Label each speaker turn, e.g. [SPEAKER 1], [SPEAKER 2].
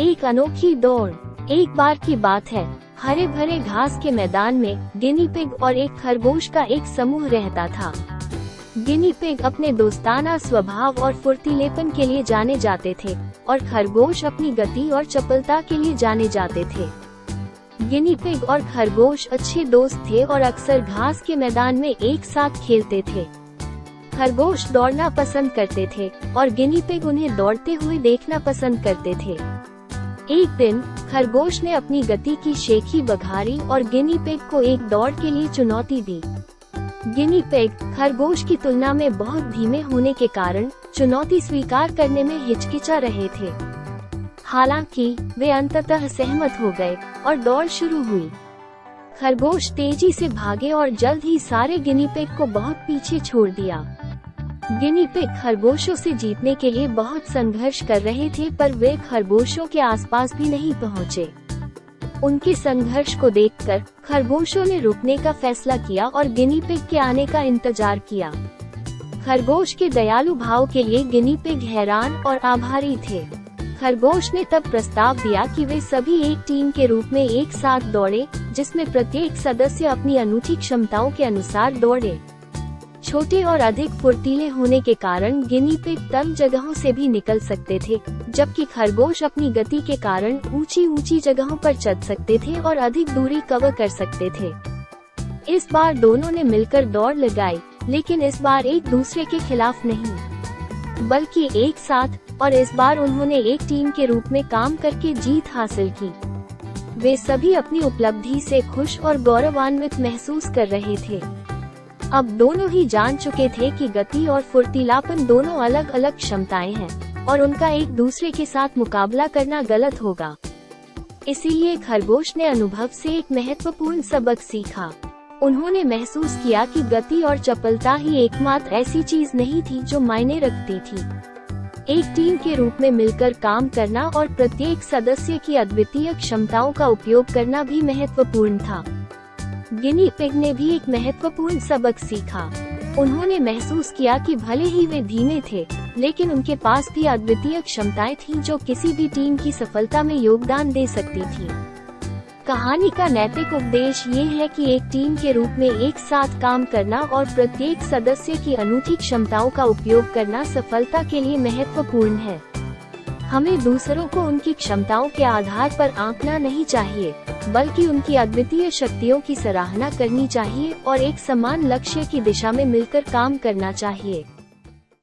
[SPEAKER 1] एक अनोखी दौड़, एक बार की बात है। हरे भरे घास के मैदान में गिनी पिग और एक खरगोश का एक समूह रहता था। गिनी पिग अपने दोस्ताना स्वभाव और फुर्तीलेपन के लिए जाने जाते थे और खरगोश अपनी गति और चपलता के लिए जाने जाते थे। गिनी पिग और खरगोश अच्छे दोस्त थे और अक्सर घास के मैदान में एक साथ खेलते थे। खरगोश दौड़ना पसंद करते थे और गिनी पिग उन्हें दौड़ते हुए देखना पसंद करते थे। एक दिन, खरगोश ने अपनी गति की शेखी बघारी और गिनी पिग को एक दौड़ के लिए चुनौती दी। गिनी पिग, खरगोश की तुलना में बहुत धीमे होने के कारण, चुनौती स्वीकार करने में हिचकिचा रहे थे। हालाँकि, वे अंततः सहमत हो गए, और दौड़ शुरू हुई। खरगोश तेज़ी से भागे और जल्द ही सारे गिनी पिग को बहुत पीछे छोड़ दिया। गिनी पिग खरगोशों से जीतने के लिए बहुत संघर्ष कर रहे थे, पर वे खरगोशों के आसपास भी नहीं पहुँचे। उनके संघर्ष को देखकर खरगोशों ने रुकने का फैसला किया और गिनी पिग के आने का इंतज़ार किया। खरगोश के दयालु भाव के लिए गिनी पिग हैरान और आभारी थे। खरगोश ने तब प्रस्ताव दिया कि वे सभी एक टीम के रूप में एक साथ दौड़े, जिसमें प्रत्येक सदस्य अपनी अनूठी क्षमताओं के अनुसार दौड़े। छोटे और अधिक फुर्तीले होने के कारण गिनी पिग तंग जगहों से भी निकल सकते थे, जबकि खरगोश अपनी गति के कारण ऊँची ऊँची जगहों पर चढ़ सकते थे और अधिक दूरी कवर कर सकते थे। इस बार दोनों ने मिलकर दौड़ लगाई, लेकिन इस बार एक दूसरे के खिलाफ नहीं। बल्कि एक साथ, और इस बार उन्होंने एक टीम के रूप में काम करके जीत हासिल की। वे सभी अपनी उपलब्धि से खुश और गौरवान्वित महसूस कर रहे थे। अब दोनों ही जान चुके थे कि गति और फुर्तीलापन दोनों अलग अलग क्षमताएँ हैं, और उनका एक दूसरे के साथ मुकाबला करना गलत होगा। इसीलिए खरगोश ने अनुभव से एक महत्वपूर्ण सबक सीखा। उन्होंने महसूस किया कि गति और चपलता ही एकमात्र ऐसी चीज़ नहीं थी जो मायने रखती थी। एक टीम के रूप में मिलकर काम करना और प्रत्येक सदस्य की अद्वितीय क्षमताओं का उपयोग करना भी महत्वपूर्ण था। गिनी पिग ने भी एक महत्वपूर्ण सबक सीखा। उन्होंने महसूस किया कि भले ही वे धीमे थे, लेकिन उनके पास भी अद्वितीय क्षमताएँ थीं जो किसी भी टीम की सफलता में योगदान दे सकती थी। कहानी का नैतिक उपदेश ये है कि एक टीम के रूप में एक साथ काम करना और प्रत्येक सदस्य की अनूठी क्षमताओं का उपयोग करना सफलता के लिए महत्वपूर्ण है। हमें दूसरों को उनकी क्षमताओं के आधार पर आंकना नहीं चाहिए, बल्कि उनकी अद्वितीय शक्तियों की सराहना करनी चाहिए और एक समान लक्ष्य की दिशा में मिलकर काम करना चाहिए।